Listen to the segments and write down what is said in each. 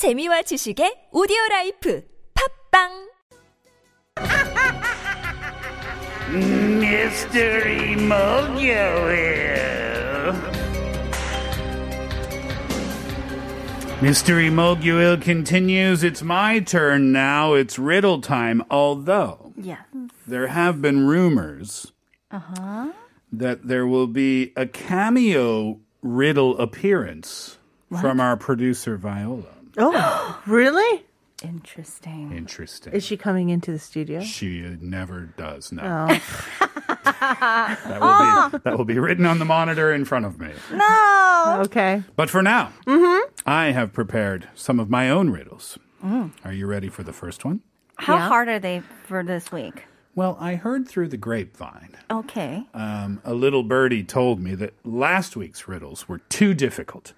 재미와 지식의 오디오 라이프 팝빵 Mystery Mojo. Mystery Mokyoil continues. It's my turn now. It's riddle time. Although Yeah. there have been rumors Uh-huh. that there will be a cameo riddle appearance from our producer Viola. Oh, really? Interesting. Interesting. Is she coming into the studio? She never does. No. Oh. that, will be, that will be written on the monitor in front of me. No. Okay. But for now, I have prepared some of my own riddles. Are you ready for the first one? How Yeah. hard are they for this week? Well, I heard through the grapevine. Okay. Um, a little birdie told me that last week's riddles were too difficult.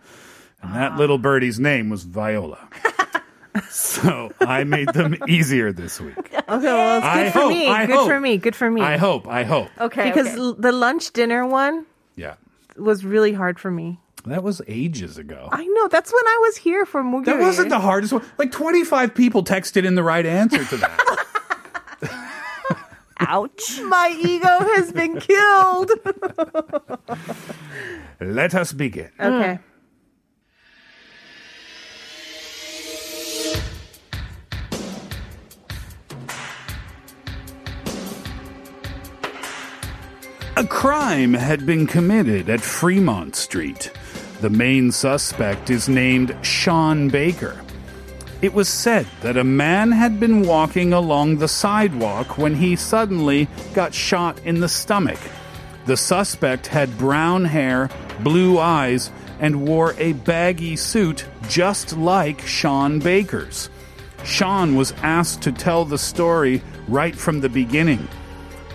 And that little ah. birdie's name was Viola. so I made them easier this week. Okay, well, it's good I for hope, me. I good hope. for me. Good for me. I hope, I hope. Okay. because okay. l- the lunch dinner one Yeah. was really hard for me. That was ages ago. I know. That's when I was here for Muguri. That wasn't the hardest one. Like 25 people texted in the right answer to that. Ouch. My ego has been killed. Let us begin. okay. Hmm. A crime had been committed at Fremont Street. The main suspect is named Sean Baker. It was said that a man had been walking along the sidewalk when he suddenly got shot in the stomach. The suspect had brown hair, blue eyes, and wore a baggy suit just like Sean Baker's. Sean was asked to tell the story right from the beginning.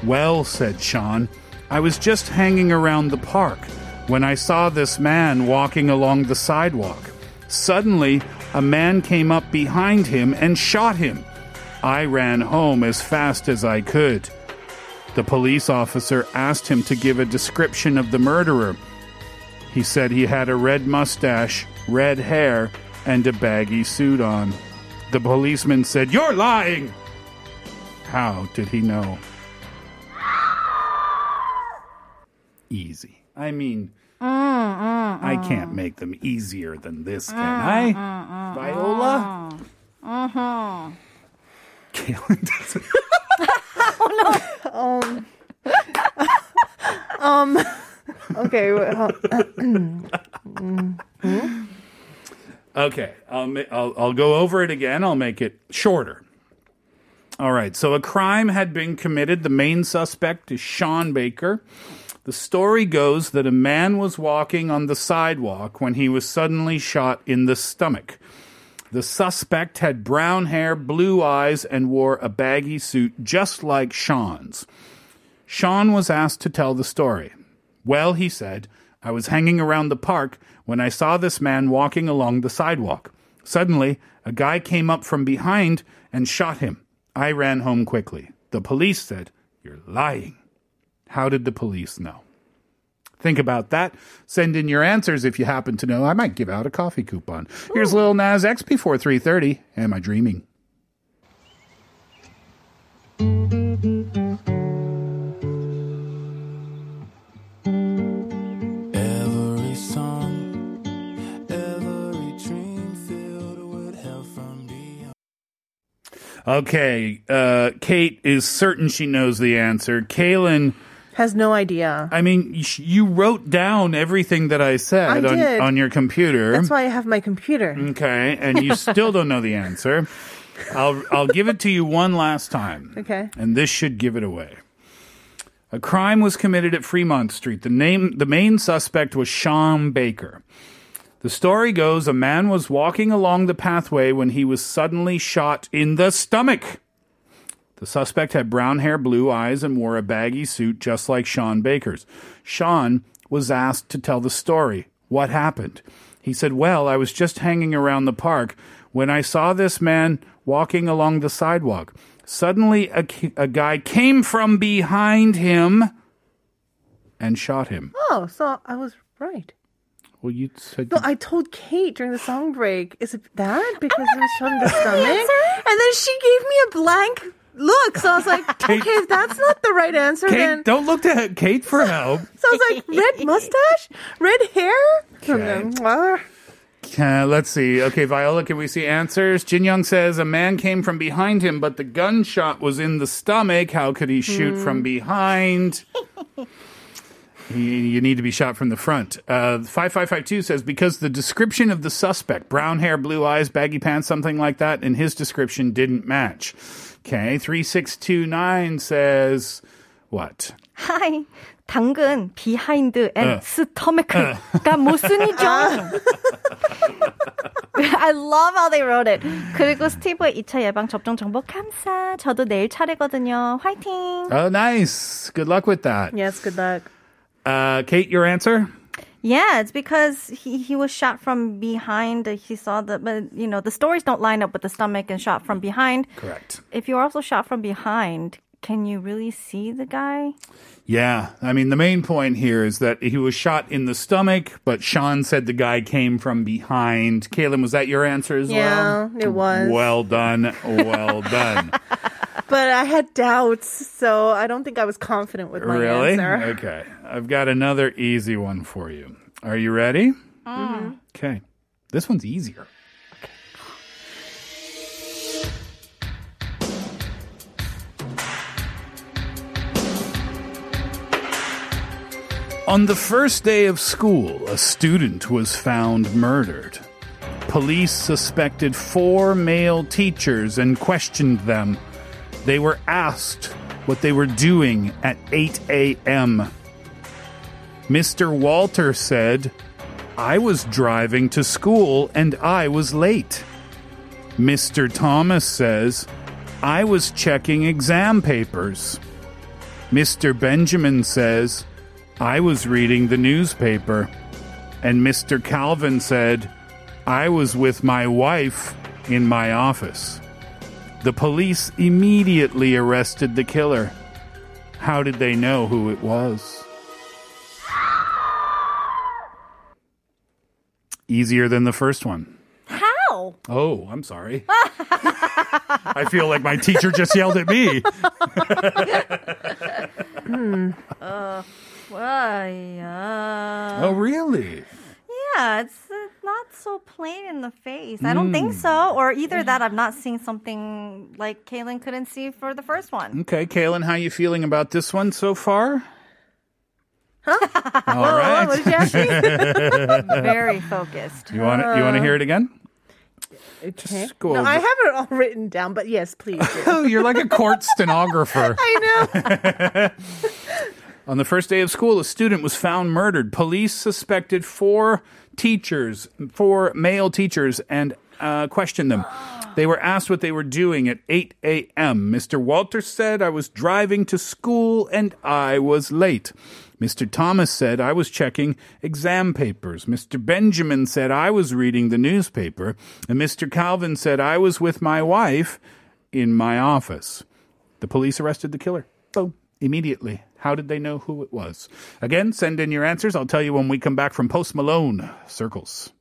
Well, said Sean, I was just hanging around the park when I saw this man walking along the sidewalk. Suddenly, a man came up behind him and shot him. I ran home as fast as I could. The police officer asked him to give a description of the murderer. He said he had a red mustache, red hair, and a baggy suit on. The policeman said, You're lying! How did he know? Easy. I mean, uh, uh, I uh. can't make them easier than this, can I? Viola? Uh-huh. Kaylin doesn't. Oh, um. Um. Okay. well, hmm? Okay, I'll, ma- I'll I'll go over it again. I'll make it shorter. All right. So a crime had been committed. The main suspect is Sean Baker. The story goes that a man was walking on the sidewalk when he was suddenly shot in the stomach. The suspect had brown hair, blue eyes, and wore a baggy suit just like Sean's. Sean was asked to tell the story. Well, he said, I was hanging around the park when I saw this man walking along the sidewalk. Suddenly, a guy came up from behind and shot him. I ran home quickly. The police said, You're lying. How did the police know? Think about that. Send in your answers if you happen to know. I might give out a coffee coupon. Here's Lil Nas X before 3:30. Am I dreaming? Every song, every dream filled with help from beyond. Okay, uh, Kate is certain she knows the answer. Kaylin, has no idea. I mean, you wrote down everything that I said I on, on your computer. That's why I have my computer. Okay, and you still don't know the answer. I'll I'll give it to you one last time. Okay. And this should give it away. A crime was committed at Fremont Street. The name the main suspect was Sean Baker. The story goes a man was walking along the pathway when he was suddenly shot in the stomach. The suspect had brown hair, blue eyes, and wore a baggy suit just like Sean Baker's. Sean was asked to tell the story. What happened? He said, Well, I was just hanging around the park when I saw this man walking along the sidewalk. Suddenly, a, a guy came from behind him and shot him. Oh, so I was right. Well, you said. No, I told Kate during the song break, is it that? Because it was from the stomach. And then she gave me a blank look. So I was like, okay, if that's not the right answer, Kate, then. don't look to Kate for help. So I was like, red mustache? Red hair? Okay. Uh, let's see. Okay, Viola, can we see answers? Jin Young says a man came from behind him, but the gunshot was in the stomach. How could he shoot from behind? He- you need to be shot from the front. Uh, 5552 says because the description of the suspect, brown hair, blue eyes, baggy pants, something like that, and his description didn't match. Okay, 3629 says what? Hi. 당근, behind, and 어. stomach가 모순이죠. I love how they wrote it. 그리고 스티브의 2차 예방 접종 정보 감사. 저도 내일 차례거든요. 화이팅! Oh, nice. Good luck with that. yes, good luck. Uh, Kate, your answer? Yeah, it's because he, he was shot from behind. Uh, he saw the, but you know, the stories don't line up with the stomach and shot from behind. Correct. If you're also shot from behind, can you really see the guy? Yeah, I mean, the main point here is that he was shot in the stomach, but Sean said the guy came from behind. Kaylin, was that your answer as well? Yeah, it was. Well done. Well done. But I had doubts, so I don't think I was confident with my answer. really? answer. Okay. I've got another easy one for you. Are you ready? Mm-hmm. Okay. This one's easier. On the first day of school, a student was found murdered. Police suspected four male teachers and questioned them. They were asked what they were doing at 8 a.m. Mr. Walter said, I was driving to school and I was late. Mr. Thomas says, I was checking exam papers. Mr. Benjamin says, I was reading the newspaper. And Mr. Calvin said, I was with my wife in my office. The police immediately arrested the killer. How did they know who it was? Easier than the first one. How? Oh, I'm sorry. I feel like my teacher just yelled at me. Why? Uh, Oh, really? yeah, it's uh, so plain in the face. I don't think so. Or either that, I'm not seeing something like Kaylin couldn't see for the first one. Okay, Kaylin, how you feeling about this one so far? Huh? All right. What did you ask me? Very focused. You want to, you want to hear it again? Okay. go No, over- I have it all written down, but yes, please. do. Oh, you're like a court stenographer. I know. On the first day of school, a student was found murdered. Police suspected four teachers, four male teachers, and uh, questioned them. They were asked what they were doing at 8 a.m. Mr. Walter said, I was driving to school and I was late. Mr. Thomas said, I was checking exam papers. Mr. Benjamin said, I was reading the newspaper. And Mr. Calvin said, I was with my wife in my office. The police arrested the killer. Boom. Immediately. How did they know who it was? Again, send in your answers. I'll tell you when we come back from Post Malone. Circles.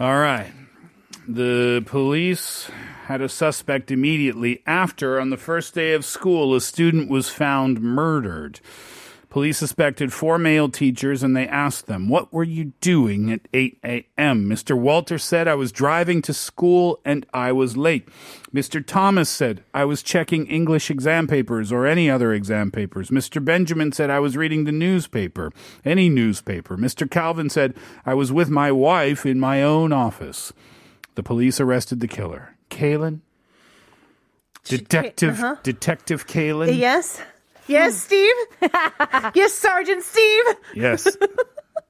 All right. The police had a suspect immediately after, on the first day of school, a student was found murdered. Police suspected four male teachers and they asked them, What were you doing at 8 a.m.? Mr. Walter said, I was driving to school and I was late. Mr. Thomas said, I was checking English exam papers or any other exam papers. Mr. Benjamin said, I was reading the newspaper, any newspaper. Mr. Calvin said, I was with my wife in my own office. The police arrested the killer. Kaylin? Detective, uh-huh. Detective Kaylin? yes. Yes, Steve. yes, Sergeant Steve. Yes.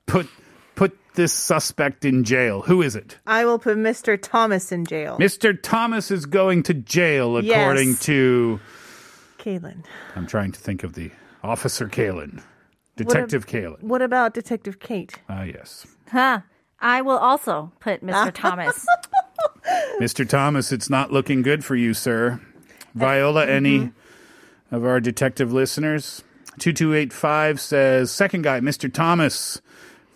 put put this suspect in jail. Who is it? I will put Mr. Thomas in jail. Mr. Thomas is going to jail according Yes. to Kaylin. I'm trying to think of the officer Kaylin. Detective Kaylin. What about Detective Kate? Ah yes. Huh. I will also put Mr. Thomas. Mr. Thomas, it's not looking good for you, sir. Viola, any of our detective listeners? 2285 says, second guy, Mr. Thomas,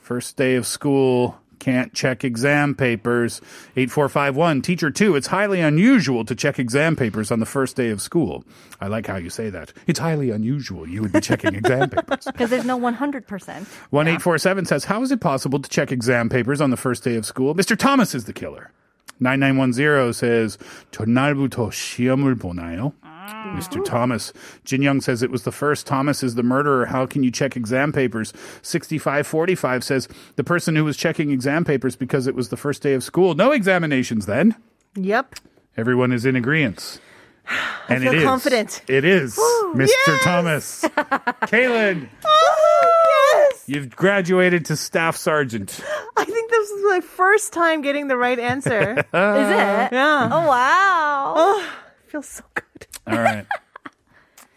first day of school, can't check exam papers. 8451, teacher two, it's highly unusual to check exam papers on the first day of school. I like how you say that. It's highly unusual. You would be checking exam papers. Because there's no 100%. 1847 says, How is it possible to check exam papers on the first day of school? Mr. Thomas is the killer. 9910 says, 전날부터 시험을 보나요? Mr. Thomas. Jin Young says it was the first. Thomas is the murderer. How can you check exam papers? 6545 says the person who was checking exam papers because it was the first day of school. No examinations then. Yep. Everyone is in agreement. And feel it is. confident. It is Mr. yes! Thomas. Kaylin, Oh, yes. you've graduated to staff sergeant. I think this is my first time getting the right answer. Is it? yeah. Oh, wow. Oh, feels so good. All right.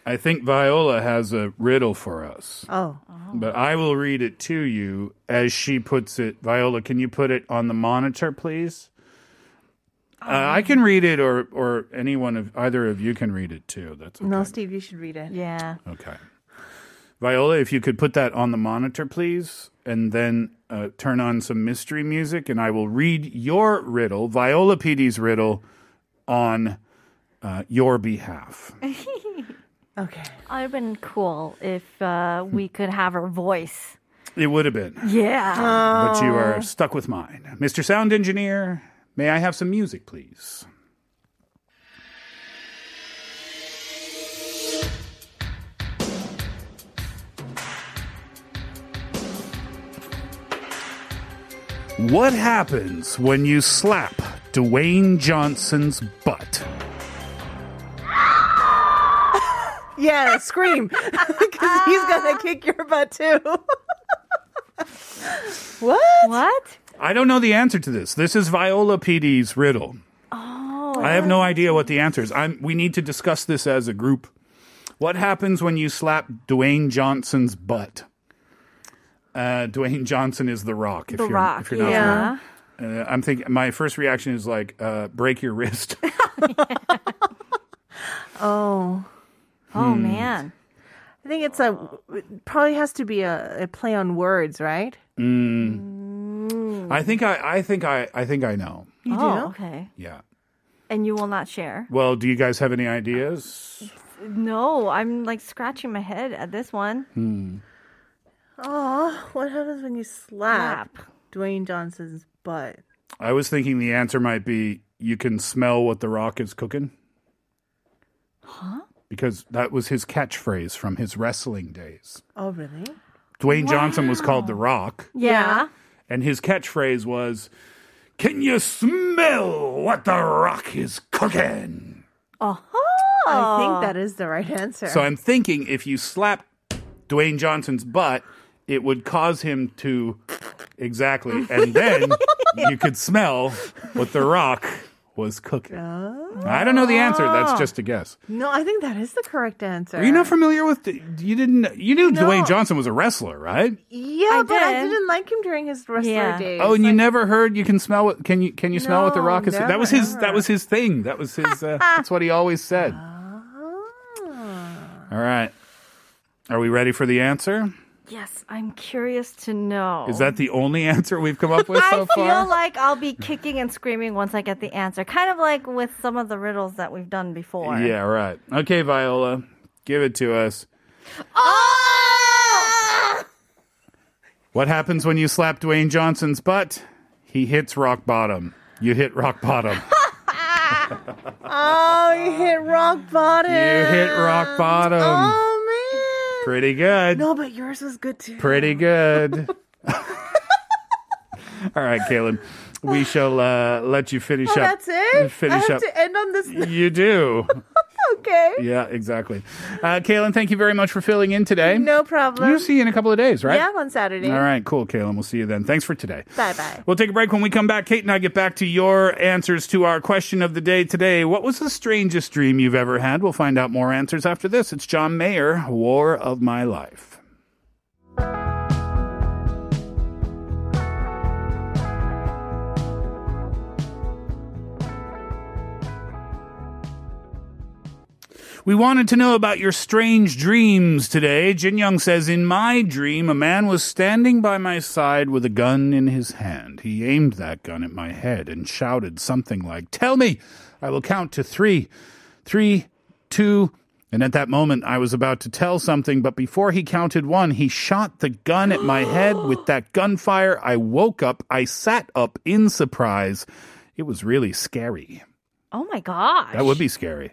I think Viola has a riddle for us, Oh. but I will read it to you as she puts it. Viola, can you put it on the monitor, please? Uh, I can read it, or or any one of either of you can read it too. That's okay. No, Steve, you should read it. Yeah. Okay. Viola, if you could put that on the monitor, please, and then uh, turn on some mystery music, and I will read your riddle, Viola PD's riddle, on uh, your behalf. Okay. It would have been cool if uh, we could have her voice. It would have been, Yeah. but you are stuck with mine. Mr. Sound Engineer, may I have some music, please? What happens when you slap Dwayne Johnson's butt? Yeah, scream. Because he's going to kick your butt too. what? what? I don't know the answer to this. This is Viola PD's riddle. Oh. I have no idea what the answer is. I'm, we need to discuss this as a group. What happens when you slap Dwayne Johnson's butt? Uh, Dwayne Johnson is the Rock. If The you're, Rock. If you're not yeah. familiar. uh, I'm thinking. My first reaction is like, uh, break your wrist. Oh. Oh, Hmm. man. I think it's a, it probably has to be a, a play on words, right? I think I. I think I. I think I know. You oh, do? Mm. okay. Yeah. And you will not share? Well, do you guys have any ideas? No, I'm like scratching my head at this one. Hmm. Oh, what happens when you slap, Dwayne Johnson's butt? I was thinking the answer might be you can smell what the Rock is cooking. Huh? Because that was his catchphrase from his wrestling days. Oh, really? Dwayne Johnson was called The Rock, Yeah. and his catchphrase was, Can you smell what The Rock is cooking? Oh. I think that is the right answer. So I'm thinking if you slap Dwayne Johnson's butt, it would cause him to exactly, and then you could smell what The Rock was cooking. I don't know the answer. That's just a guess. no, I think that is the correct answer. Are you not familiar with? The, you didn't. You knew No. Dwayne Johnson was a wrestler, right? Yeah, I but I did. didn't like him during his wrestler Yeah. days. Oh, and you never heard? You can smell what? Can you? Can you smell what the No, Rock is? that was never, his. That was his thing. That was his. Uh, that's what he always said. Ah. All right. Are we ready for the answer? Yes, I'm curious to know. Is that the only answer we've come up with so far? I feel like I'll be kicking and screaming once I get the answer. Kind of like with some of the riddles that we've done before. Yeah. Right. Okay, Viola, give it to us. Oh! What happens when you slap Dwayne Johnson's butt? He hits rock bottom. You hit rock bottom. Oh, you hit rock bottom. You hit rock bottom. Oh man. Pretty good. No, but yours was good too. Pretty good. All right, Kaylin. We shall uh, let you finish Oh, up. that's it. Finish I have up. to end on this. You do. okay. Yeah, exactly. Uh, Kaylin, thank you very much for filling in today. No problem. We'll see you in a couple of days, right? Yeah, on Saturday. All right, cool, Kaylin. We'll see you then. Thanks for today. Bye bye. We'll take a break when we come back. Kate and I get back to your answers to our question of the day today. What was the strangest dream you've ever had? We'll find out more answers after this. It's John Mayer, War of My Life. We wanted to know about your strange dreams today. Jin Young says, In my dream, a man was standing by my side with a gun in his hand. He aimed that gun at my head and shouted something like, Tell me, I will count to three, three, two, and at that moment, I was about to tell something, but before he counted one, he shot the gun at my head with that gunfire. I woke up. I sat up in surprise. It was really scary. Oh my gosh. That would be scary.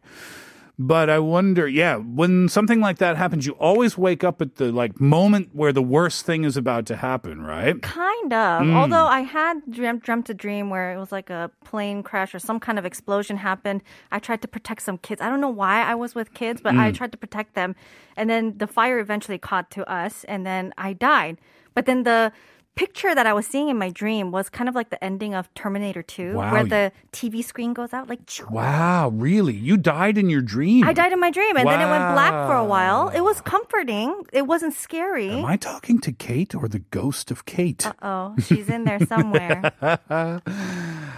But I wonder, yeah, when something like that happens, you always wake up at the like moment where the worst thing is about to happen, right? Kind of. Hmm. Although I had dreamt, dreamt a dream where it was like a plane crash or some kind of explosion happened. I tried to protect some kids. I don't know why I was with kids, but Hmm. I tried to protect them. And then the fire eventually caught to us, and then I died. But then the picture that I was seeing in my dream was kind of like the ending of Terminator 2, Wow. where the TV screen goes out like. Wow, really? You died in your dream? I died in my dream, and then it went black for a while. It was comforting. It wasn't scary. Am I talking to Kate or the ghost of Kate? Oh, she's in there somewhere.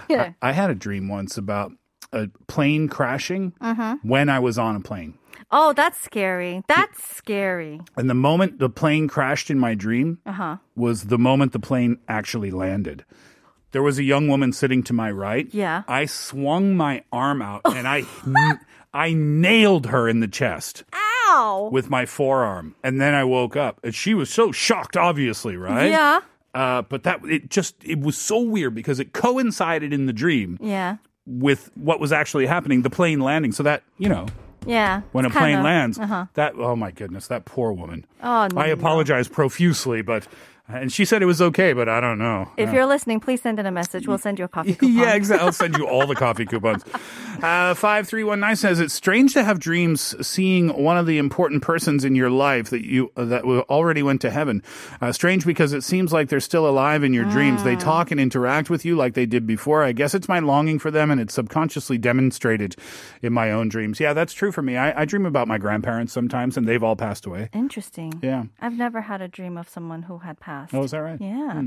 yeah. I had a dream once about a plane crashing Mm-hmm. when I was on a plane. Oh, that's scary. That's scary. And the moment the plane crashed in my dream Uh-huh. was the moment the plane actually landed. There was a young woman sitting to my right. Yeah. I swung my arm out and I I nailed her in the chest Ow. with my forearm. And then I woke up. And she was so shocked obviously, right? Yeah. Uh, but that it just it was so weird because it coincided in the dream Yeah. with what was actually happening, the plane landing. So that, you know, Yeah. when a plane lands, Uh-huh. that oh my goodness, that poor woman. Oh, I no. apologize profusely, but and she said it was okay, but I don't know. If Yeah. you're listening, please send in a message. We'll send you a coffee coupon. yeah, exactly. I'll send you all the coffee coupons. Uh, 5319 says it's strange to have dreams seeing one of the important persons in your life that you uh, that already went to heaven. Uh, strange because it seems like they're still alive in your dreams. They talk and interact with you like they did before. I guess it's my longing for them and it's subconsciously demonstrated in my own dreams. Yeah, that's true for me. I, I dream about my grandparents sometimes and they've all passed away. Interesting. Yeah. I've never had a dream of someone who had passed. Oh, is that right? Yeah.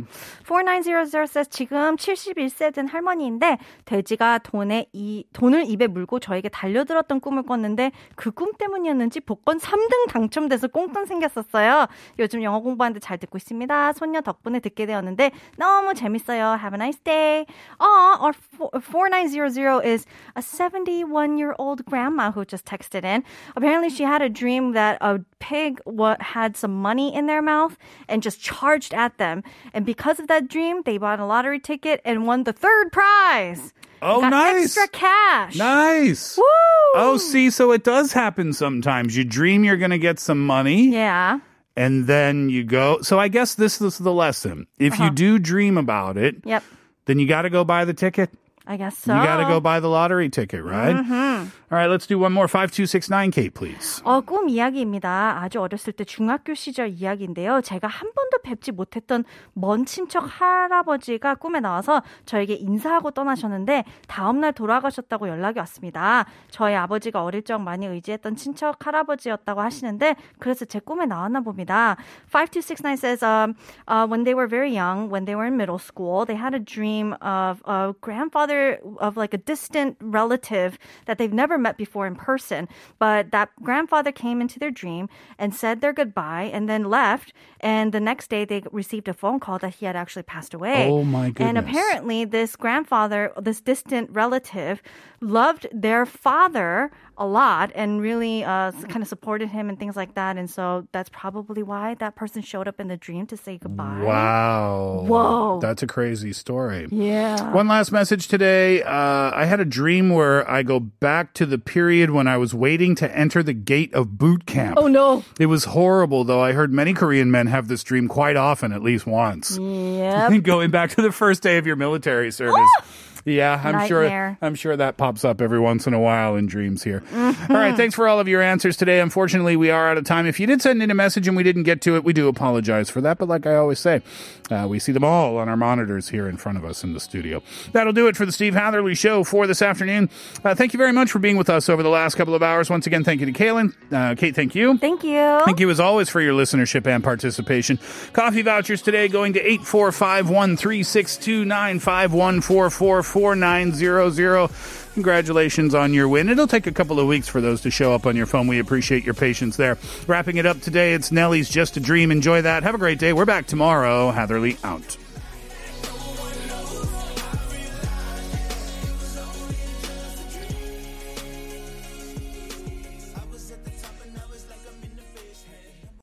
4900 says 지금 71세 된 할머니인데 돼지가 돈에 이 돈을 입에 물고 저에게 달려들었던 꿈을 꿨는데 그 꿈 때문이었는지 복권 3등 당첨돼서 꽁돈 생겼었어요. 요즘 영어 공부하는데 잘 듣고 있습니다. 손녀 덕분에 듣게 되었는데 너무 재밌어요. Have a nice day. Oh, our 4900 is a 71 year old grandma who just texted in. Apparently, she had a dream that a pig wa- had some money in their mouth and just charged at them. And because of that dream, they bought a lottery ticket and won the third prize. Oh, Got nice. Extra cash. Nice. Woo! Oh, see, so it does happen sometimes. You dream you're going to get some money. Yeah. and then you go. So I guess this is the lesson. If you uh-huh. do dream about it, Yep. then you got to go buy the ticket. I guess so. You got to go buy the lottery ticket, right? All right, let's do one more. 5269, Kate, please. 어, 꿈 이야기입니다. 아주 어렸을 때 중학교 시절 이야기인데요. 제가 한 번도 뵙지 못했던 먼 친척 할아버지가 꿈에 나와서 저에게 인사하고 떠나셨는데 다음날 돌아가셨다고 연락이 왔습니다. 저희 아버지가 어릴 적 많이 의지했던 친척 할아버지였다고 하시는데 그래서 제 꿈에 나왔나 봅니다. 5269 says um, uh, when they were very young, when they were in middle school, they had a dream of a grandfather of like a distant relative that they've never met before in person. But that grandfather came into their dream and said their goodbye and then left. And the next day they received a phone call that he had actually passed away. Oh, my goodness. And apparently this grandfather, this distant relative, loved their father a lot and really uh, kind of supported him and things like that. And so that's probably why that person showed up in the dream to say goodbye. Wow. Whoa. That's a crazy story. Yeah. One last message today. Uh, I had a dream where I go back to the period when I was waiting to enter the gate of boot camp. Oh no. It was horrible, though. I heard many Korean men have this dream quite often, at least once. Yep. Going back to the first day of your military service. Yeah, I'm Nightmare. sure. I'm sure that pops up every once in a while in dreams here. Mm-hmm. All right, thanks for all of your answers today. Unfortunately, we are out of time. If you did send in a message and we didn't get to it, we do apologize for that. But like I always say, uh, we see them all on our monitors here in front of us in the studio. That'll do it for the Steve Hatherley Show for this afternoon. Uh, thank you very much for being with us over the last couple of hours. Once again, thank you to Kaylin. Uh, Kate, thank you. Thank you. Thank you as always for your listenership and participation. Coffee vouchers today going to 84513629514444900. Congratulations on your win. It'll take a couple of weeks for those to show up on your phone. We appreciate your patience there. Wrapping it up today, it's Nelly's Just a Dream. Enjoy that. Have a great day. We're back tomorrow. Hatherley out.